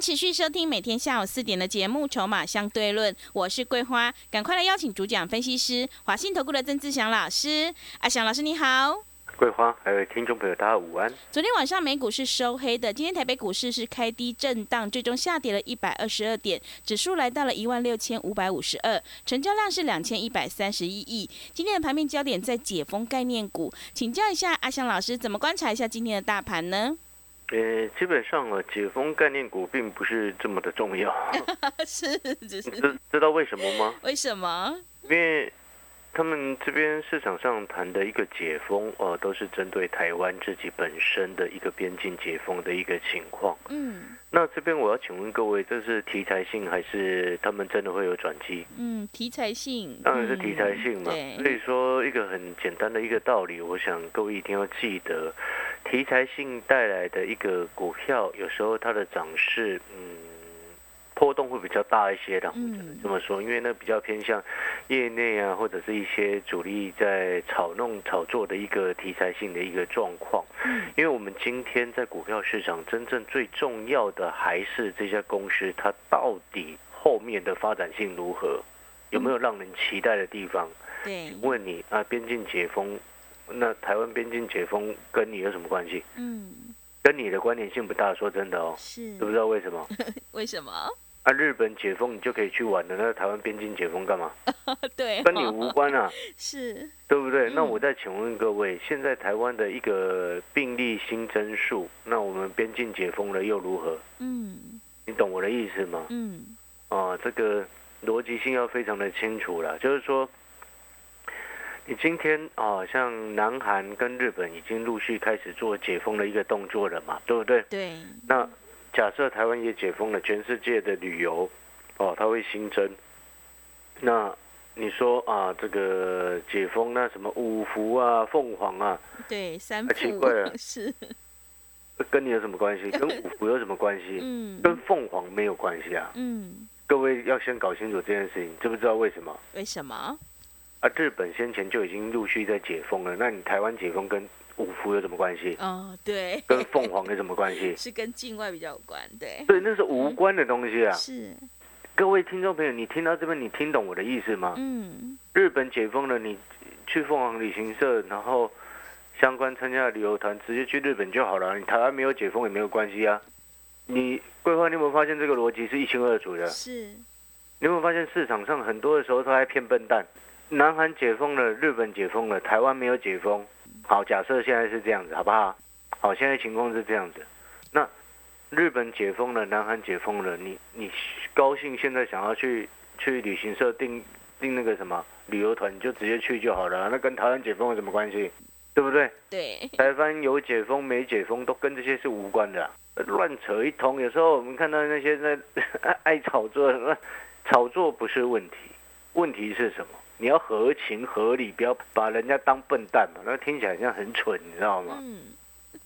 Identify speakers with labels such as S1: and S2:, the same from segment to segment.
S1: 持续收听每天下午四点的节目《筹码相对论》，我是桂花，赶快来邀请主讲分析师华信投顾的曾志祥老师。阿祥老师你好，
S2: 桂花，还有听众朋友大家午安。
S1: 昨天晚上美股是收黑的，今天台北股市是开低震荡，最终下跌了一百二十二点，指数来到了一万六千五百五十二，成交量是两千一百三十一亿。今天的盘面焦点在解封概念股，请教一下阿祥老师，怎么观察一下今天的大盘呢？
S2: 呃，基本上啊，解封概念股并不是这么的重要。
S1: 是，只是
S2: 知知道为什么吗？
S1: 为什么？
S2: 因为他们这边市场上谈的一个解封，呃，都是针对台湾自己本身的一个边境解封的一个情况。
S1: 嗯
S2: 那这边我要请问各位，这是题材性还是他们真的会有转机？
S1: 嗯，题材性，
S2: 当然是题材性嘛。
S1: 嗯
S2: 所以说，一个很简单的一个道理，我想各位一定要记得，题材性带来的一个股票，有时候它的涨势，嗯，波动会比较大一些的。
S1: 嗯
S2: 这么说，因为那比较偏向业内啊，或者是一些主力在炒弄、炒作的一个题材性的一个状况。
S1: 嗯
S2: 因为我们今天在股票市场，真正最重要的还是这家公司它到底后面的发展性如何，有没有让人期待的地方？
S1: 对，
S2: 问你啊，边境解封，那台湾边境解封跟你有什么关系？
S1: 嗯，
S2: 跟你的关联性不大，说真的哦，
S1: 是
S2: 知不知道为什么？
S1: 为什么？
S2: 啊，日本解封你就可以去玩了，那台湾边境解封干嘛？
S1: 对，
S2: 跟你无关啊，
S1: 是，
S2: 对不对？那
S1: 嗯
S2: 我再请问各位，现在台湾的一个病例新增数，那我们边境解封了又如何？
S1: 嗯
S2: 你懂我的意思吗？
S1: 嗯
S2: 啊，这个逻辑性要非常的清楚了，就是说，你今天啊，像南韩跟日本已经陆续开始做解封的一个动作了嘛，对不对？
S1: 对，
S2: 那假设台湾也解封了，全世界的旅游哦，它会新增。那你说啊，这个解封那什么五福啊、凤凰啊，
S1: 对，三
S2: 啊奇怪了
S1: 是，
S2: 跟你有什么关系？跟五福有什么关系？
S1: 嗯
S2: 跟凤凰没有关系啊！
S1: 嗯，
S2: 各位要先搞清楚这件事情，知不知道为什么？
S1: 为什么？
S2: 啊，日本先前就已经陆续在解封了，那你台湾解封跟五福有什么关系？
S1: 哦，对，
S2: 跟凤凰有什么关系？
S1: 是跟境外比较有关，对，
S2: 对，那是无关的东西啊！
S1: 是，
S2: 各位听众朋友，你听到这边，你听懂我的意思吗？
S1: 嗯
S2: 日本解封了，你去凤凰旅行社，然后相关参加的旅游团直接去日本就好了。你台湾没有解封也没有关系啊。你桂花，你有没有发现这个逻辑是一清二楚的？
S1: 是，
S2: 你有没有发现市场上很多的时候都在骗笨蛋？南韩解封了，日本解封了，台湾没有解封。好，假设现在是这样子，好不好？好，现在情况是这样子。那日本解封了，南韩解封了，你你高兴现在想要去去旅行社订订那个什么旅游团，你就直接去就好了，那跟台湾解封有什么关系？对不对？
S1: 对，
S2: 台湾有解封没解封都跟这些是无关的啊、乱扯一通。有时候我们看到那些在爱 爱炒作，那炒作不是问题，问题是什么？你要合情合理，不要把人家当笨蛋嘛。那听起来好像很蠢，你知道吗？
S1: 嗯，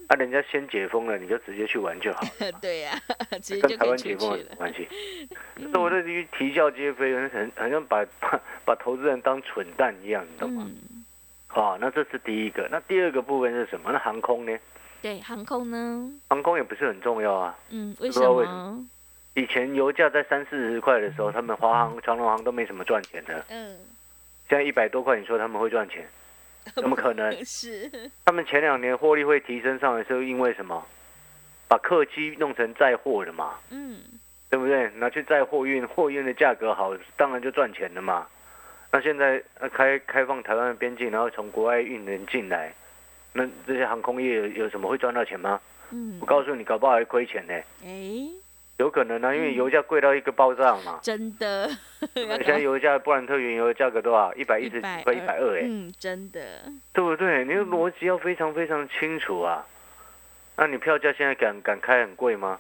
S2: 啊，人家先解封了，你就直接去玩就好了。
S1: 对呀，直接
S2: 跟台湾解封有什么关系？那我这句啼笑皆非，很好像把把把投资人当蠢蛋一样，你懂吗？
S1: 嗯，
S2: 好、那这是第一个。那第二个部分是什么？那航空呢？
S1: 对，航空呢？
S2: 航空也不是很重要啊。
S1: 嗯，为什
S2: 不知道为什
S1: 么？
S2: 以前油价在三四十块的时候，他们华航、长隆航都没什么赚钱的。
S1: 嗯，
S2: 现在一百多块，你说他们会赚钱？怎么可能？
S1: 是，
S2: 他们前两年获利会提升上来，是因为什么？把客机弄成载货的嘛，
S1: 嗯，
S2: 对不对？拿去载货运，货运的价格好，当然就赚钱了嘛。那现在呃开开放台湾的边境，然后从国外运人进来，那这些航空业有有什么会赚到钱吗？
S1: 嗯
S2: 我，告诉你，搞不好还亏钱呢。
S1: 哎，
S2: 有可能啊，因为油价贵到一个爆炸嘛。
S1: 真的，要
S2: 现在油价布兰特原油的价格多少？一百一十几块，一百二哎，
S1: 嗯，真的，
S2: 对不对？你的逻辑要非常非常清楚啊。那你票价现在敢敢开很贵吗？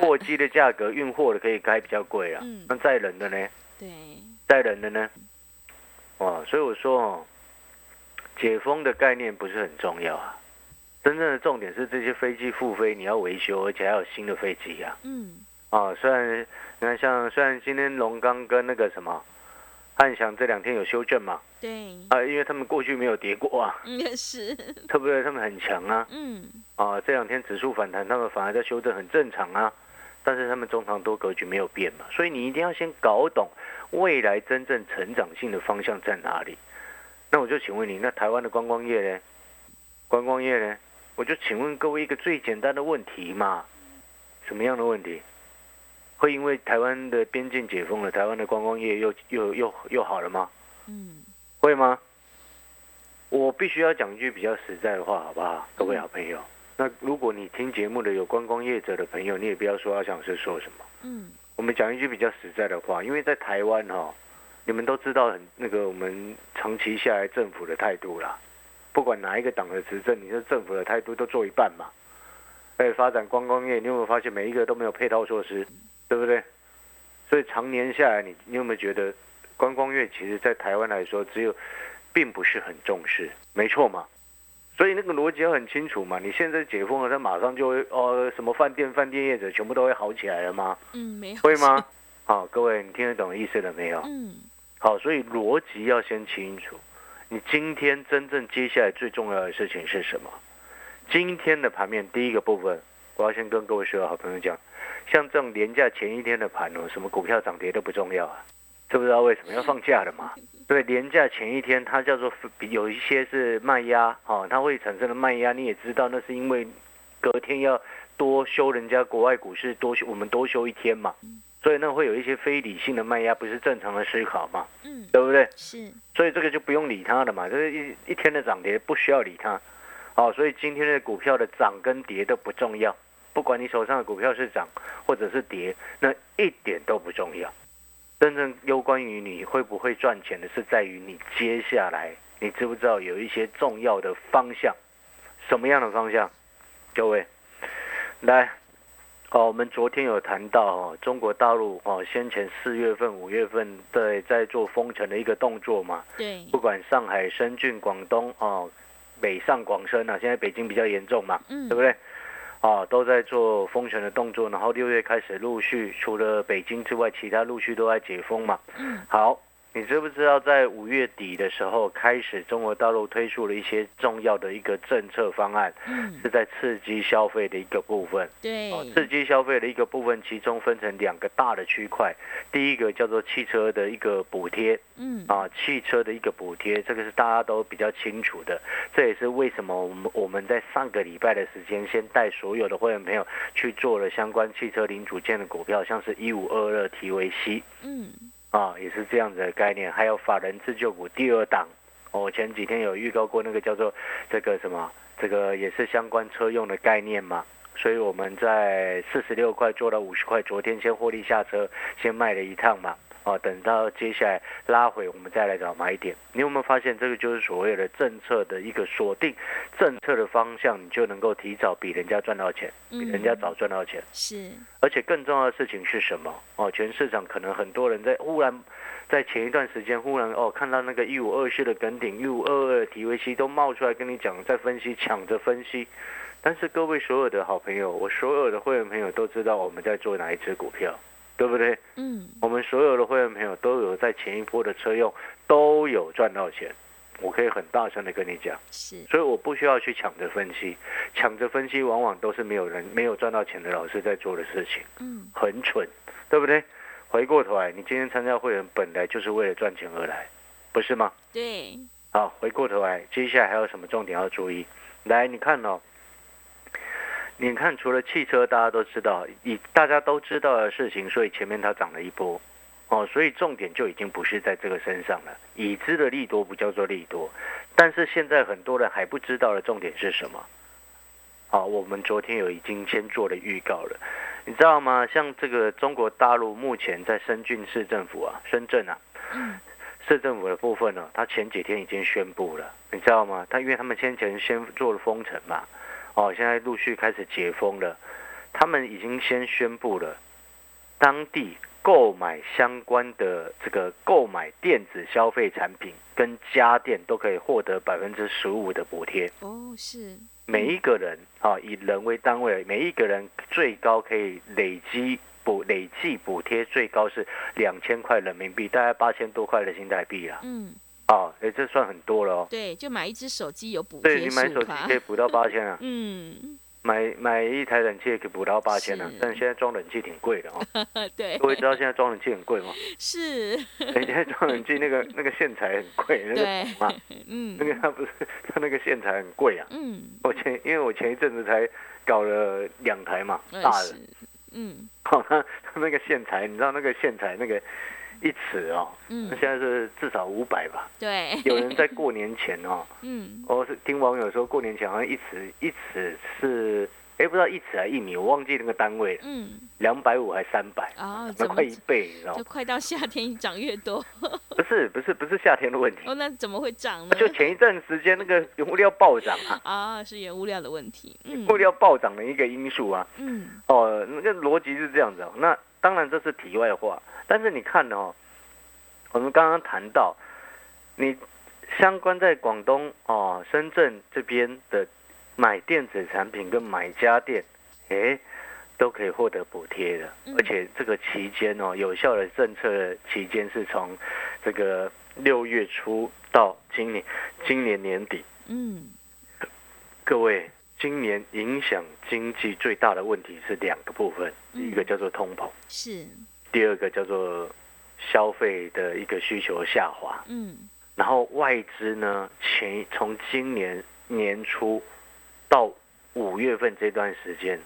S2: 货机的价格，运货的可以开比较贵啊。
S1: 嗯
S2: 那载人的呢？
S1: 对，
S2: 载人的呢？哇，所以我说哦，解封的概念不是很重要啊。真正的重点是这些飞机复飞，你要维修，而且还有新的飞机呀、
S1: 嗯
S2: 啊。虽然你看，像虽然今天龙刚跟那个什么汉翔这两天有修正嘛，
S1: 对，
S2: 啊，因为他们过去没有跌过啊，
S1: 嗯也是，
S2: 对不对？他们很强啊，
S1: 嗯
S2: 啊，这两天指数反弹，他们反而在修正，很正常啊。但是他们中长多格局没有变嘛，所以你一定要先搞懂未来真正成长性的方向在哪里。那我就请问你，那台湾的观光业呢？观光业呢？我就请问各位一个最简单的问题嘛，什么样的问题？会因为台湾的边境解封了，台湾的观光业又又又又好了吗？
S1: 嗯
S2: 会吗？我必须要讲一句比较实在的话，好不好，各位好朋友？那如果你听节目的有观光业者的朋友，你也不要说阿翔是说什么。
S1: 嗯
S2: 我们讲一句比较实在的话，因为在台湾哈、你们都知道很那个我们长期下来政府的态度啦，不管哪一个党的执政，你说政府的态度都做一半嘛。哎，发展观光业，你有没有发现每一个都没有配套措施，对不对？所以常年下来，你你有没有觉得观光业其实在台湾来说，只有并不是很重视，没错嘛？所以那个逻辑要很清楚嘛。你现在解封了，它马上就会哦，什么饭店、饭店业者全部都会好起来了吗？
S1: 嗯，没有
S2: 会吗？？好，各位，你听得懂意思了没有？
S1: 嗯
S2: 好，所以逻辑要先清楚。你今天真正接下来最重要的事情是什么？今天的盘面第一个部分，我要先跟各位所有好朋友讲，像这种连假前一天的盘哦，什么股票涨跌都不重要啊，知不知道为什么要放假了嘛？对，连假前一天它叫做有一些是卖压哦，它会产生的卖压，你也知道那是因为隔天要多休人家国外股市多休，我们多休一天嘛，所以那会有一些非理性的卖压，不是正常的思考嘛，
S1: 嗯，
S2: 对不对？
S1: 是，
S2: 所以这个就不用理它了嘛，就是一一天的涨跌不需要理它。好，所以今天的股票的涨跟跌都不重要，不管你手上的股票是涨或者是跌，那一点都不重要。真正攸关于你会不会赚钱的是在于你接下来你知不知道有一些重要的方向，什么样的方向？各位，来，哦，我们昨天有谈到哦，中国大陆哦，先前四月份、五月份在在做封城的一个动作嘛，
S1: 对，
S2: 不管上海、深圳、广东哦，北上广深啊，现在北京比较严重嘛，
S1: 嗯，
S2: 对不对？啊，都在做封城的动作，然后六月开始陆续，除了北京之外，其他陆续都在解封嘛。
S1: 嗯，
S2: 好，你知不知道在五月底的时候开始，中国大陆推出了一些重要的一个政策方案，
S1: 嗯，
S2: 是在刺激消费的一个部分。
S1: 对，
S2: 哦，刺激消费的一个部分，其中分成两个大的区块，第一个叫做汽车的一个补贴，
S1: 嗯，
S2: 啊，汽车的一个补贴，这个是大家都比较清楚的。这也是为什么我们我们在上个礼拜的时间，先带所有的会员朋友去做了相关汽车零组件的股票，像是一五二二提维西
S1: 嗯，
S2: 啊，也是这样子的概念。还有法人自救股第二档，我前几天有预告过那个叫做这个什么，这个也是相关车用的概念嘛。所以我们在四十六块做到五十块，昨天先获利下车，先卖了一趟嘛。哦，等到接下来拉回，我们再来找买点。你有没有发现，这个就是所谓的政策的一个锁定，政策的方向，你就能够提早比人家赚到钱，比人家
S1: 嗯
S2: 早赚到钱。
S1: 是，
S2: 而且更重要的事情是什么？哦，全市场可能很多人在忽然在前一段时间忽然哦看到那个一五二四的梗顶、一五二二的 TVC 都冒出来跟你讲，在分析，抢着分析。但是各位所有的好朋友，我所有的会员朋友都知道我们在做哪一只股票，对不对？
S1: 嗯，
S2: 我们所有的会员朋友都有在前一波的车用都有赚到钱，我可以很大声的跟你讲。
S1: 是，
S2: 所以我不需要去抢着分析，抢着分析往往都是没有人没有赚到钱的老师在做的事情，
S1: 嗯，
S2: 很蠢，对不对？回过头来，你今天参加会员本来就是为了赚钱而来，不是吗？
S1: 对，
S2: 好，回过头来，接下来还有什么重点要注意？来，你看哦，你看除了汽车，大家都知道，以大家都知道的事情，所以前面它涨了一波，哦，所以重点就已经不是在这个身上了。已知的利多不叫做利多，但是现在很多人还不知道的重点是什么？好，我们昨天有已经先做了预告了，你知道吗？像这个中国大陆目前在深圳市政府啊，深圳啊，
S1: 嗯，
S2: 市政府的部分呢，他前几天已经宣布了，你知道吗？他因为他们先前先做了封城嘛，哦，现在陆续开始解封了。他们已经先宣布了，当地购买相关的这个购买电子消费产品跟家电都可以获得百分之十五的补贴。
S1: 哦，是，
S2: 每一个人啊，以人为单位，每一个人最高可以累积补累计补贴最高是两千块人民币，大概八千多块的新台币啊。
S1: 嗯，
S2: 啊，哎，这算很多了哦。
S1: 对，就买一只手机有补
S2: 对你买手机可以补到八千啊，
S1: 嗯，
S2: 买买一台冷气也可以补到八千啊
S1: 是。
S2: 但现在装冷气挺贵的哦。
S1: 对，
S2: 各位知道现在装冷气很贵吗？
S1: 是，
S2: 哎现在装冷气那个那个线材很贵，那个嘛，
S1: 嗯
S2: 那个它不是它那个线材很贵啊。
S1: 嗯，
S2: 我前因为我前一阵子才搞了两台嘛，大的。
S1: 嗯
S2: 好，它它那个线材，你知道那个线材那个一尺哦，
S1: 嗯
S2: 那，现在是至少五百吧。
S1: 对，
S2: 有人在过年前哦，
S1: 嗯
S2: 我是听网友说过年前好像一尺一尺是，哎不知道一尺还一米，我忘记那个单位了，
S1: 嗯，
S2: 两百五还三百，
S1: 啊，
S2: 那快一倍，你知道吗？
S1: 就快到夏天涨越多？
S2: 不是不是不是夏天的问题，
S1: 哦，那怎么会涨呢？
S2: 就前一段时间那个原物料暴涨啊，
S1: 啊，是原物料的问题。嗯
S2: 物料暴涨的一个因素啊。
S1: 嗯
S2: 哦，那个逻辑是这样子哦。那当然这是题外话，但是你看哦，我们刚刚谈到，你相关在广东哦、深圳这边的买电子产品跟买家电，诶，都可以获得补贴的，
S1: 嗯
S2: 而且这个期间哦，有效的政策的期间是从这个六月初到今年今年年底。
S1: 嗯，
S2: 各位，今年影响经济最大的问题是两个部分，
S1: 嗯。
S2: 一个叫做通膨，
S1: 是，
S2: 第二个叫做消费的一个需求下滑。
S1: 嗯。
S2: 然后外资呢，前从今年年初到五月份这段时间，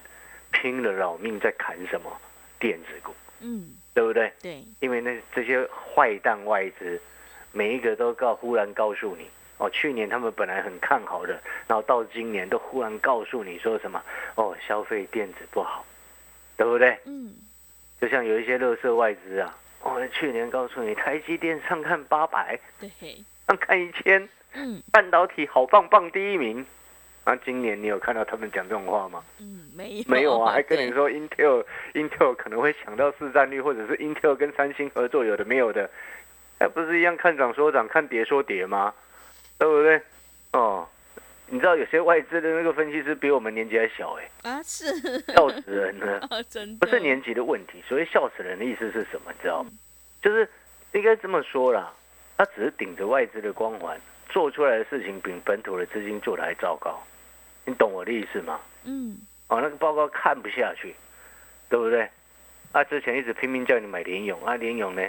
S2: 拼了老命在砍什么电子股，
S1: 嗯，
S2: 对不对？
S1: 对，
S2: 因为那这些坏蛋外资，每一个都告忽然告诉你，哦，去年他们本来很看好的，然后到今年都忽然告诉你说什么，哦，消费电子不好，对不对？
S1: 嗯
S2: 就像有一些乐色外资啊，哦，去年告诉你台积电上看八百，
S1: 对，
S2: 上看一千，
S1: 嗯
S2: 半导体好棒棒第一名。那、今年你有看到他们讲这种话吗？
S1: 嗯，没有，
S2: 没有啊，还跟你，说 Intel Intel 可能会抢到市占率，或者是 Intel 跟三星合作，有的没有的，那不是一样看涨说涨，看跌说跌吗？对不对？哦，你知道有些外资的那个分析师比我们年纪还小哎、
S1: 啊，是，
S2: 笑死人了。
S1: 啊，真的，
S2: 不是年纪的问题，所以笑死人的意思是什么？你知道吗？就是应该这么说啦，他只是顶着外资的光环，做出来的事情比本土的资金做的还糟糕。你懂我的意思吗？
S1: 嗯
S2: 哦，那个报告看不下去，对不对？啊，之前一直拼命叫你买联勇，啊，联勇呢，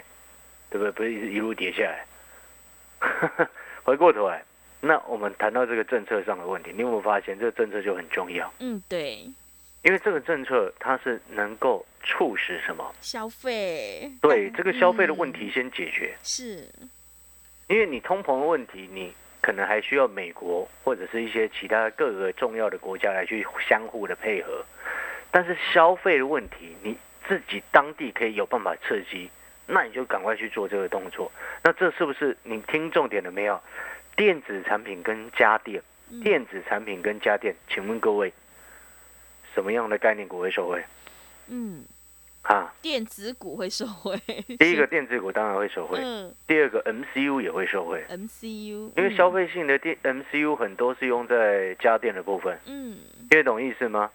S2: 对不对？不是一直一路跌下来。回过头来，那我们谈到这个政策上的问题，你有没有发现这个政策就很重要？
S1: 嗯，对，
S2: 因为这个政策它是能够促使什么？
S1: 消费，
S2: 对
S1: 嗯
S2: 这个消费的问
S1: 嗯
S2: 题先解决，
S1: 是，
S2: 因为你通膨的问题，你可能还需要美国或者是一些其他各个重要的国家来去相互的配合，但是消费的问题，你自己当地可以有办法刺激，那你就赶快去做这个动作。那这是不是你听重点了没有？电子产品跟家电，
S1: 嗯
S2: 电子产品跟家电，请问各位，什么样的概念股会受惠
S1: 嗯，
S2: 啊？
S1: 电子股会受惠，
S2: 第一个电子股当然会受惠，
S1: 嗯
S2: 第二个 MCU 也会受惠。
S1: ，MCU，
S2: 因为消费性的电 MCU 很多是用在家电的部分，
S1: 嗯，
S2: 听得懂意思吗？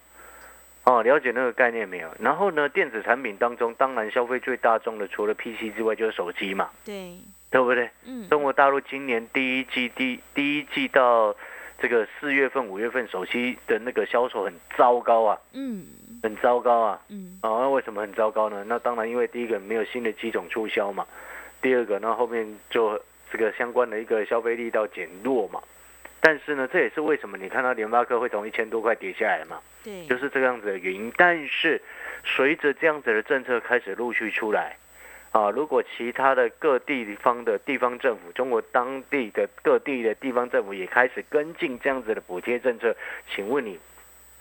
S2: 哦，了解那个概念没有？然后呢，电子产品当中，当然消费最大众的，除了 PC 之外，就是手机嘛，
S1: 对，
S2: 对不对？
S1: 嗯，
S2: 中国大陆今年第一季第第一季到这个四月份、五月份手机的那个销售很糟糕啊，
S1: 嗯
S2: 很糟糕啊。
S1: 嗯
S2: 啊，那为什么很糟糕呢？那当然，因为第一个没有新的机种促销嘛，第二个，那后面就这个相关的一个消费力道减弱嘛。但是呢，这也是为什么你看到联发科会从一千多块跌下来嘛，
S1: 对，
S2: 就是这样子的原因。但是随着这样子的政策开始陆续出来，啊，如果其他的各地方的地方政府，中国当地的各地的地方政府也开始跟进这样子的补贴政策，请问你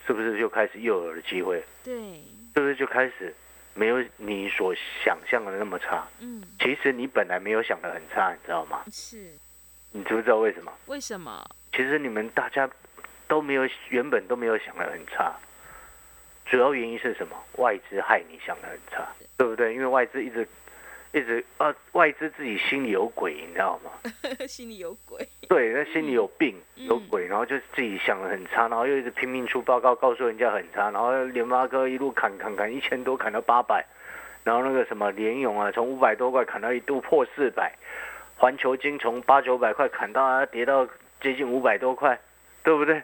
S2: 是不是就开始又有了机会？
S1: 对，
S2: 是不是就开始没有你所想象的那么差？
S1: 嗯，
S2: 其实你本来没有想的很差，你知道吗？
S1: 是，
S2: 你知不知道为什么？
S1: 为什么？
S2: 其实你们大家都没有原本都没有想的很差，主要原因是什么？外资害你想的很差，对不对？因为外资一直一直啊，外资自己心里有鬼，你知道吗？
S1: 心里有鬼。
S2: 对，那心里有病，
S1: 嗯
S2: 有鬼，然后就自己想的很差，然后又一直拼命出报告告诉人家很差，然后联发科一路砍砍砍，一千多砍到八百，然后那个什么联勇啊，从五百多块砍到一度破四百，环球金从八九百块砍到啊跌到接近五百多块，对不对？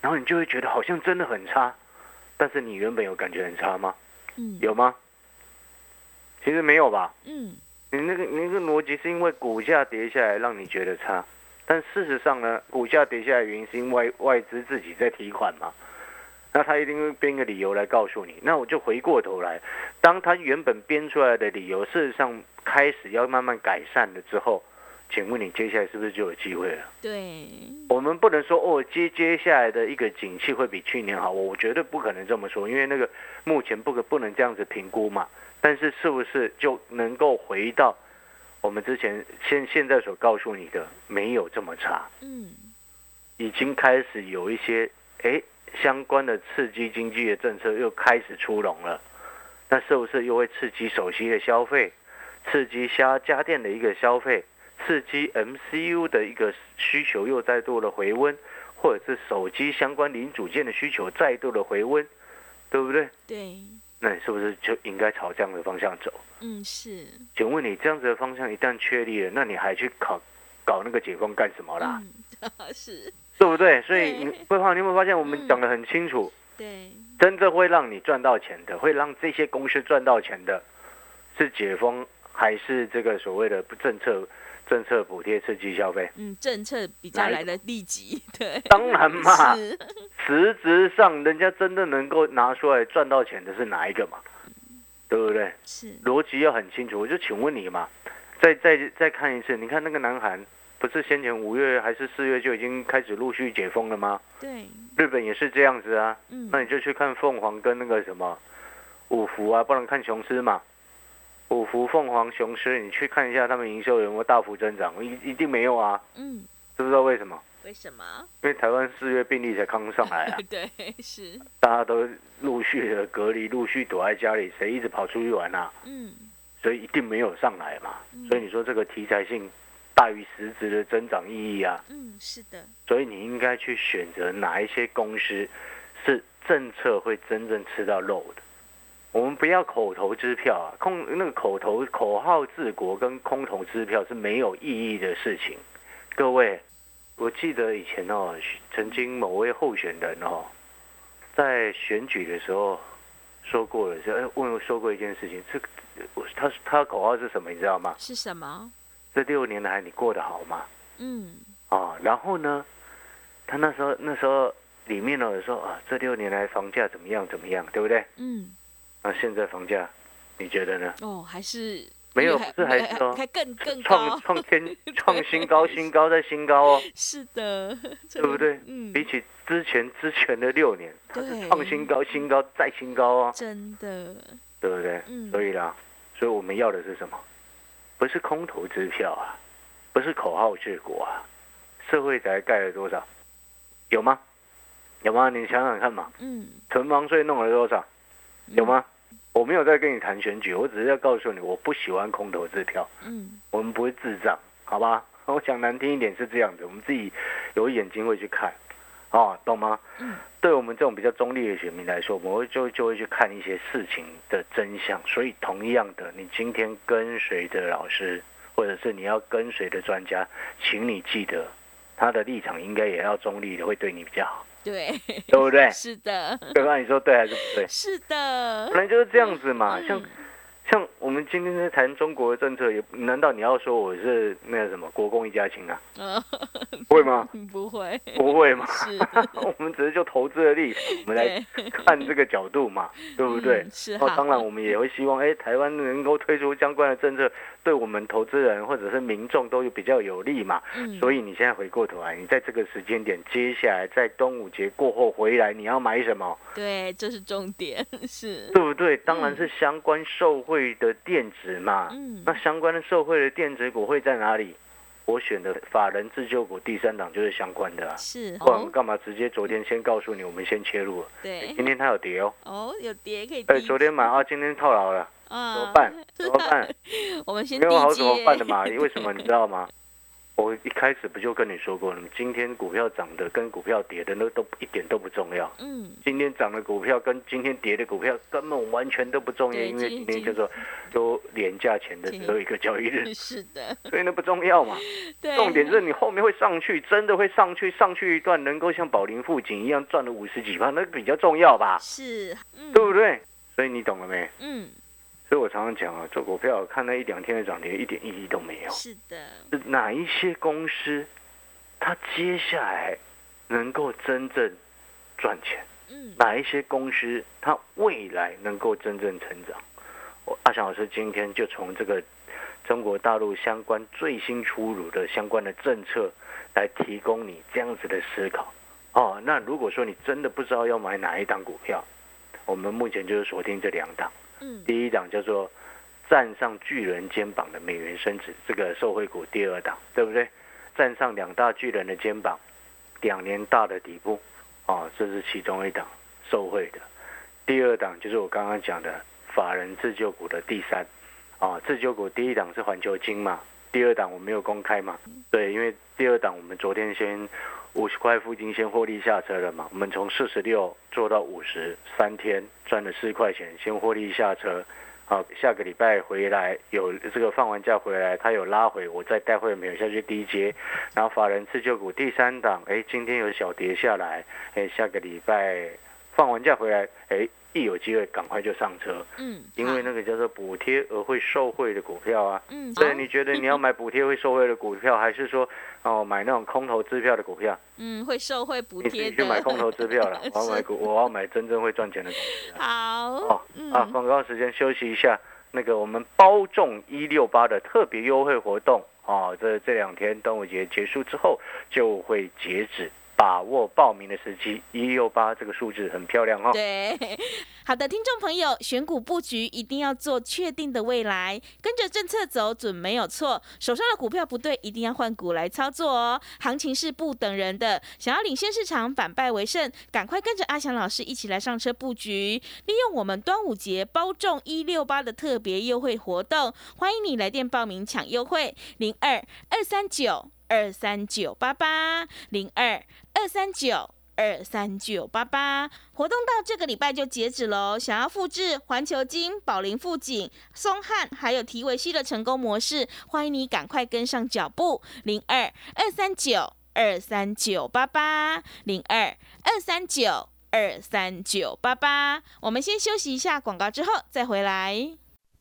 S2: 然后你就会觉得好像真的很差，但是你原本有感觉很差吗？
S1: 嗯，
S2: 有吗？其实没有吧。
S1: 嗯
S2: 你那个你那个逻辑是因为股价跌下来让你觉得差，但事实上呢，股价跌下来原因是因为外资自己在提款嘛，那他一定会编个理由来告诉你。那我就回过头来，当他原本编出来的理由，事实上开始要慢慢改善了之后，请问你接下来是不是就有机会了？
S1: 对，
S2: 我们不能说哦，接接下来的一个景气会比去年好，我绝对不可能这么说，因为那个目前不可不能这样子评估嘛。但是是不是就能够回到我们之前现现在所告诉你的，没有这么差，
S1: 嗯
S2: 已经开始有一些哎相关的刺激经济的政策又开始出笼了，那是不是又会刺激手机的消费，刺激家家电的一个消费？刺激 MCU 的一个需求又再度的回温，或者是手机相关零组件的需求再度的回温，对不对？
S1: 对，
S2: 那你是不是就应该朝这样的方向走？
S1: 嗯是，
S2: 请问你这样子的方向一旦确立了，那你还去考搞那个解封干什么啦？
S1: 嗯 是，
S2: 对不对？所以你慧胖，你有没有发现我们
S1: 嗯
S2: 讲的很清楚？
S1: 对，
S2: 真正会让你赚到钱的，会让这些公司赚到钱的，是解封还是这个所谓的政策政策补贴刺激消费？
S1: 嗯政策比较来的立即，对，
S2: 当然嘛，
S1: 是，
S2: 实质上人家真的能够拿出来赚到钱的是哪一个嘛？对不对？
S1: 是，
S2: 逻辑要很清楚。我就请问你嘛，再再再看一次，你看那个南韩，不是先前五月还是四月就已经开始陆续解封了吗？
S1: 对，
S2: 日本也是这样子啊。
S1: 嗯
S2: 那你就去看凤凰跟那个什么五福啊，不能看雄狮嘛。五福、凤凰、雄狮，你去看一下他们营收有没有大幅增长？一一定没有啊，
S1: 嗯，
S2: 知不知道为什么？
S1: 为什么？
S2: 因为台湾四月病例才刚上来啊，
S1: 对，是，
S2: 大家都陆续的隔离，陆续躲在家里，谁一直跑出去玩啊？
S1: 嗯
S2: 所以一定没有上来嘛。
S1: 嗯
S2: 所以你说这个题材性大于实质的增长意义啊，
S1: 嗯是的，
S2: 所以你应该去选择哪一些公司是政策会真正吃到肉的。我们不要口头支票啊，空那个口头口号治国跟空头支票是没有意义的事情。各位，我记得以前哦，曾经某位候选人哦，在选举的时候说过了，是哎问我说过一件事情，这他他的口号是什么，你知道吗？
S1: 是什么？
S2: 这六年来你过得好吗？
S1: 嗯
S2: 啊，然后呢，他那时候那时候里面呢有说啊，这六年来房价怎么样怎么样，对不对？
S1: 嗯，
S2: 那现在房价，你觉得呢？
S1: 哦，还是
S2: 没有
S1: 还
S2: 不是还是说
S1: 还更更
S2: 创
S1: 高，
S2: 创天 创新高，新高再新高哦，
S1: 是的，对
S2: 对不对？
S1: 嗯，
S2: 比起之前之前的六年，它是
S1: 对
S2: 创新高，新高再新高哦，
S1: 真的，
S2: 对不对？
S1: 嗯
S2: 所以啦，所以我们要的是什么？不是空头支票啊，不是口号治国啊，社会宅盖了多少？有吗？有吗？你想想看嘛，
S1: 嗯，
S2: 囤房税弄了多少？有吗？我没有在跟你谈选举，我只是要告诉你，我不喜欢空头支票，
S1: 嗯？
S2: 我们不会智障，好吧？我讲难听一点是这样子，我们自己有眼睛会去看，哦，懂吗？
S1: 嗯
S2: 对我们这种比较中立的选民来说，我们会就就会去看一些事情的真相。所以，同样的，你今天跟随的老师，或者是你要跟随的专家，请你记得，他的立场应该也要中立的，会对你比较好，
S1: 对，
S2: 对不对？
S1: 是的，
S2: 对吧？你说对还是不对？
S1: 是的，
S2: 本来就是这样子嘛，像
S1: 嗯
S2: 像我们今天在谈中国的政策，也难道你要说我是那个什么国共一家亲啊？
S1: 呃，
S2: 会吗？
S1: 不会，
S2: 不会嘛？
S1: 是，
S2: 我们只是就投资的立场，我们来，看这个角度嘛，对不对
S1: 嗯？是
S2: 哦，当然我们也会希望，哎，台湾能够推出相关的政策，对我们投资人或者是民众都有比较有利嘛。
S1: 嗯，
S2: 所以你现在回过头来，你在这个时间点，接下来在端午节过后回来，你要买什么？
S1: 对，这是重点，是，
S2: 对不对？当然是相关受惠的电子嘛。
S1: 嗯，
S2: 那相关的受惠的电子股会在哪里？我选的法人自救股第三档就是相关的啊，
S1: 是
S2: 不然
S1: 哦，
S2: 干嘛直接昨天先告诉你，我们先切入了？
S1: 对，
S2: 今天它有跌哦，
S1: 哦，有跌可以
S2: 哎，
S1: 低
S2: 昨天买啊，今天套牢了，
S1: 啊
S2: 怎么办？怎么办？
S1: 我们先
S2: 没有好怎么，办的嘛？为什么你知道吗？我一开始不就跟你说过了吗？今天股票涨的跟股票跌的那都一点都不重要。
S1: 嗯，
S2: 今天涨的股票跟今天跌的股票根本完全都不重要，因为
S1: 今天
S2: 叫做都廉价钱的只有一个交易日，
S1: 是的，
S2: 所以那不重要嘛。
S1: 对，
S2: 重点是你后面会上去，真的会上去，上去一段能够像宝林富锦一样赚了五十几趴，那比较重要吧，
S1: 是，嗯
S2: 对不对？所以你懂了没？
S1: 嗯，
S2: 所以我常常讲啊，做股票看那一两天的涨跌一点意义都没有。
S1: 是的，
S2: 是哪一些公司，它接下来能够真正赚钱？
S1: 嗯，
S2: 哪一些公司它未来能够真正成长？我阿翔老师今天就从这个中国大陆相关最新出炉的相关的政策来提供你这样子的思考。哦，那如果说你真的不知道要买哪一档股票，我们目前就是锁定这两档。第一档叫做站上巨人肩膀的美元升值，这个受惠股第二档，对不对？站上两大巨人的肩膀，两年大的底部，啊，这是其中一档受惠的。第二档就是我刚刚讲的法人自救股的第三，啊，自救股第一档是环球金嘛，第二档我没有公开嘛，对，因为第二档我们昨天先五十块附近先获利下车了嘛，我们从四十六做到五十，三天赚了四块钱，先获利下车。好，下个礼拜回来有这个放完假回来，它有拉回，我再带会没有下去低接，然后法人自救股第三档，哎，今天有小跌下来，哎，下个礼拜放完假回来，哎，一有机会赶快就上车，
S1: 嗯，
S2: 因为那个叫做补贴而会受惠的股票啊。
S1: 嗯，
S2: 对，
S1: 好
S2: 你觉得你要买补贴会受惠的股票，还是说 哦买那种空头支票的股票？
S1: 嗯会受惠补贴的，
S2: 己去买空头支票了，我要买股，我要买真正会赚钱的公司啊。
S1: 好，
S2: 哦
S1: 嗯
S2: 啊，广告时间休息一下。那个我们包中一六八的特别优惠活动啊，这这两天端午节结束之后就会截止，把握报名的时机。一六八这个数字很漂亮哦。
S1: 对，好的，听众朋友，选股布局一定要做确定的未来，跟着政策走准没有错。手上的股票不对，一定要换股来操作哦。行情是不等人的，想要领先市场，反败为胜，赶快跟着阿翔老师一起来上车布局，利用我们端午节包中一六八的特别优惠活动，欢迎你来电报名抢优惠，零二二三九二三九八八零二二三九。二三九八八活动到这个礼拜就截止喽。想要复制环球金、宝林富锦、松汉还有提维西的成功模式，欢迎你赶快跟上脚步。零二二三九二三九八八零二二三九二三九八八。我们先休息一下广告，之后再回来。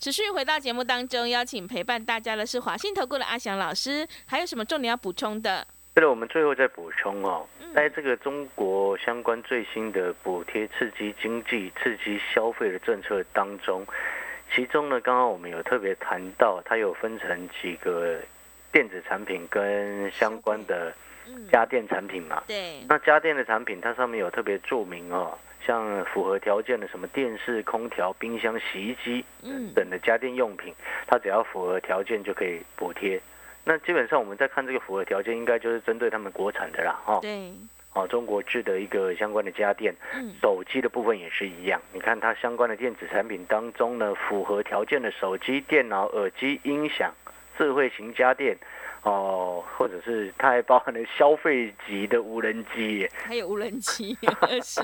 S1: 持续回到节目当中，邀请陪伴大家的是华信投顾的阿翔老师，还有什么重点要补充的？
S2: 对了，我们最后再补充哦，
S1: 嗯
S2: 在这个中国相关最新的补贴、刺激经济、刺激消费的政策当中，其中呢，刚刚我们有特别谈到，它有分成几个电子产品跟相关的
S1: 嗯，
S2: 家电产品嘛。
S1: 对，
S2: 那家电的产品，它上面有特别注明哦，像符合条件的什么电视、空调、冰箱、洗衣机
S1: 嗯，
S2: 等的家电用品，它只要符合条件就可以补贴。那基本上我们在看这个符合条件，应该就是针对他们国产的啦，哈、哦，
S1: 对，
S2: 哦，中国制的一个相关的家电，
S1: 嗯，
S2: 手机的部分也是一样。你看它相关的电子产品当中呢，符合条件的手机、电脑、耳机、音响、智慧型家电，哦，或者是它还包含了消费级的无人机。
S1: 还有无人机，是，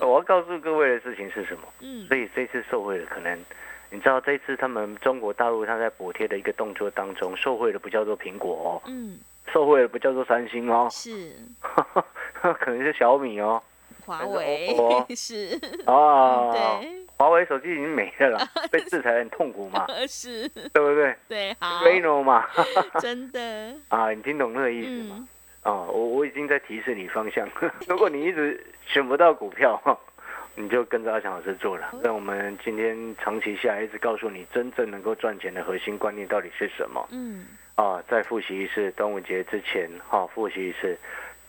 S2: 我要告诉各位的事情是什么？
S1: 嗯，
S2: 所以这次受惠的可能，你知道这次他们中国大陆它在补贴的一个动作当中，受惠的不叫做苹果哦，
S1: 嗯，
S2: 受惠的不叫做三星哦，
S1: 是。
S2: 可能是小米哦。
S1: 华为 是，
S2: 啊，
S1: 对，
S2: 华为手机已经没了啦，被制裁很痛苦嘛，
S1: 是，
S2: 对不对
S1: 对，好
S2: ，？Reno 嘛，
S1: 真的，
S2: 啊，你听懂那个意思吗？
S1: 嗯，
S2: 哦，我我已经在提示你方向。如果你一直选不到股票，你就跟着阿强老师做了。那我们今天长期下来，一直告诉你真正能够赚钱的核心观念到底是什么
S1: 嗯，
S2: 啊？再复习一次，端午节之前，哈、复习一次，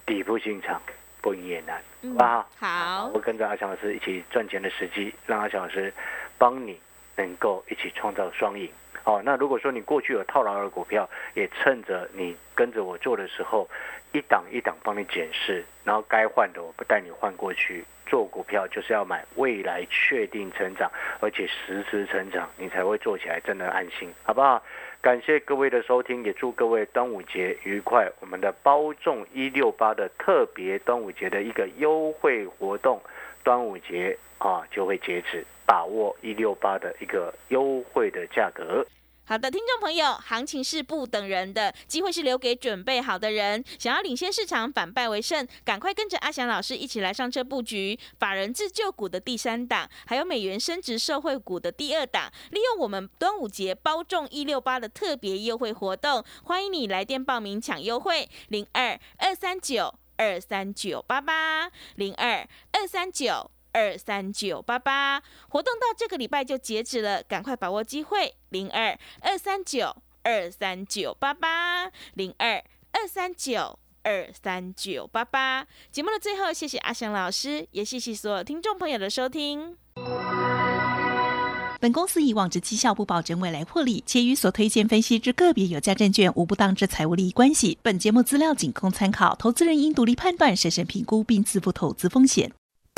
S2: 底部进场不赢也难，好
S1: 嗯
S2: 不好？
S1: 好
S2: 我，跟着阿强老师一起赚钱的时机，让阿强老师帮你能够一起创造双赢。哦，那如果说你过去有套牢的股票，也趁着你跟着我做的时候，一档一档帮你检视，然后该换的我不带你换过去。做股票就是要买未来确定成长，而且实时成长，你才会做起来真的安心，好不好？感谢各位的收听，也祝各位端午节愉快。我们的包中一六八的特别端午节的一个优惠活动，端午节啊就会截止，把握一六八的一个优惠的价格。
S1: 好的，听众朋友，行情是不等人的，机会是留给准备好的人。想要领先市场，反败为胜，赶快跟着阿翔老师一起来上车布局法人自救股的第三档，还有美元升值社会股的第二档。利用我们端午节包中一六八的特别优惠活动，欢迎你来电报名抢优惠，零二二三九二三九八八零二二三九。二三九八八活动到这个礼拜就截止了，赶快把握机会，零二二三九二三九八八零二二三九二三九八八。节目的最后，谢谢阿翔老师，也谢谢所有听众朋友的收听。
S3: 本公司以往之绩效不保证未来获利，且与所推荐分析之个别有价证券无不当之财务利益关系。本节目资料仅供参考，投资人应独立判断、审慎评估并自负投资风险。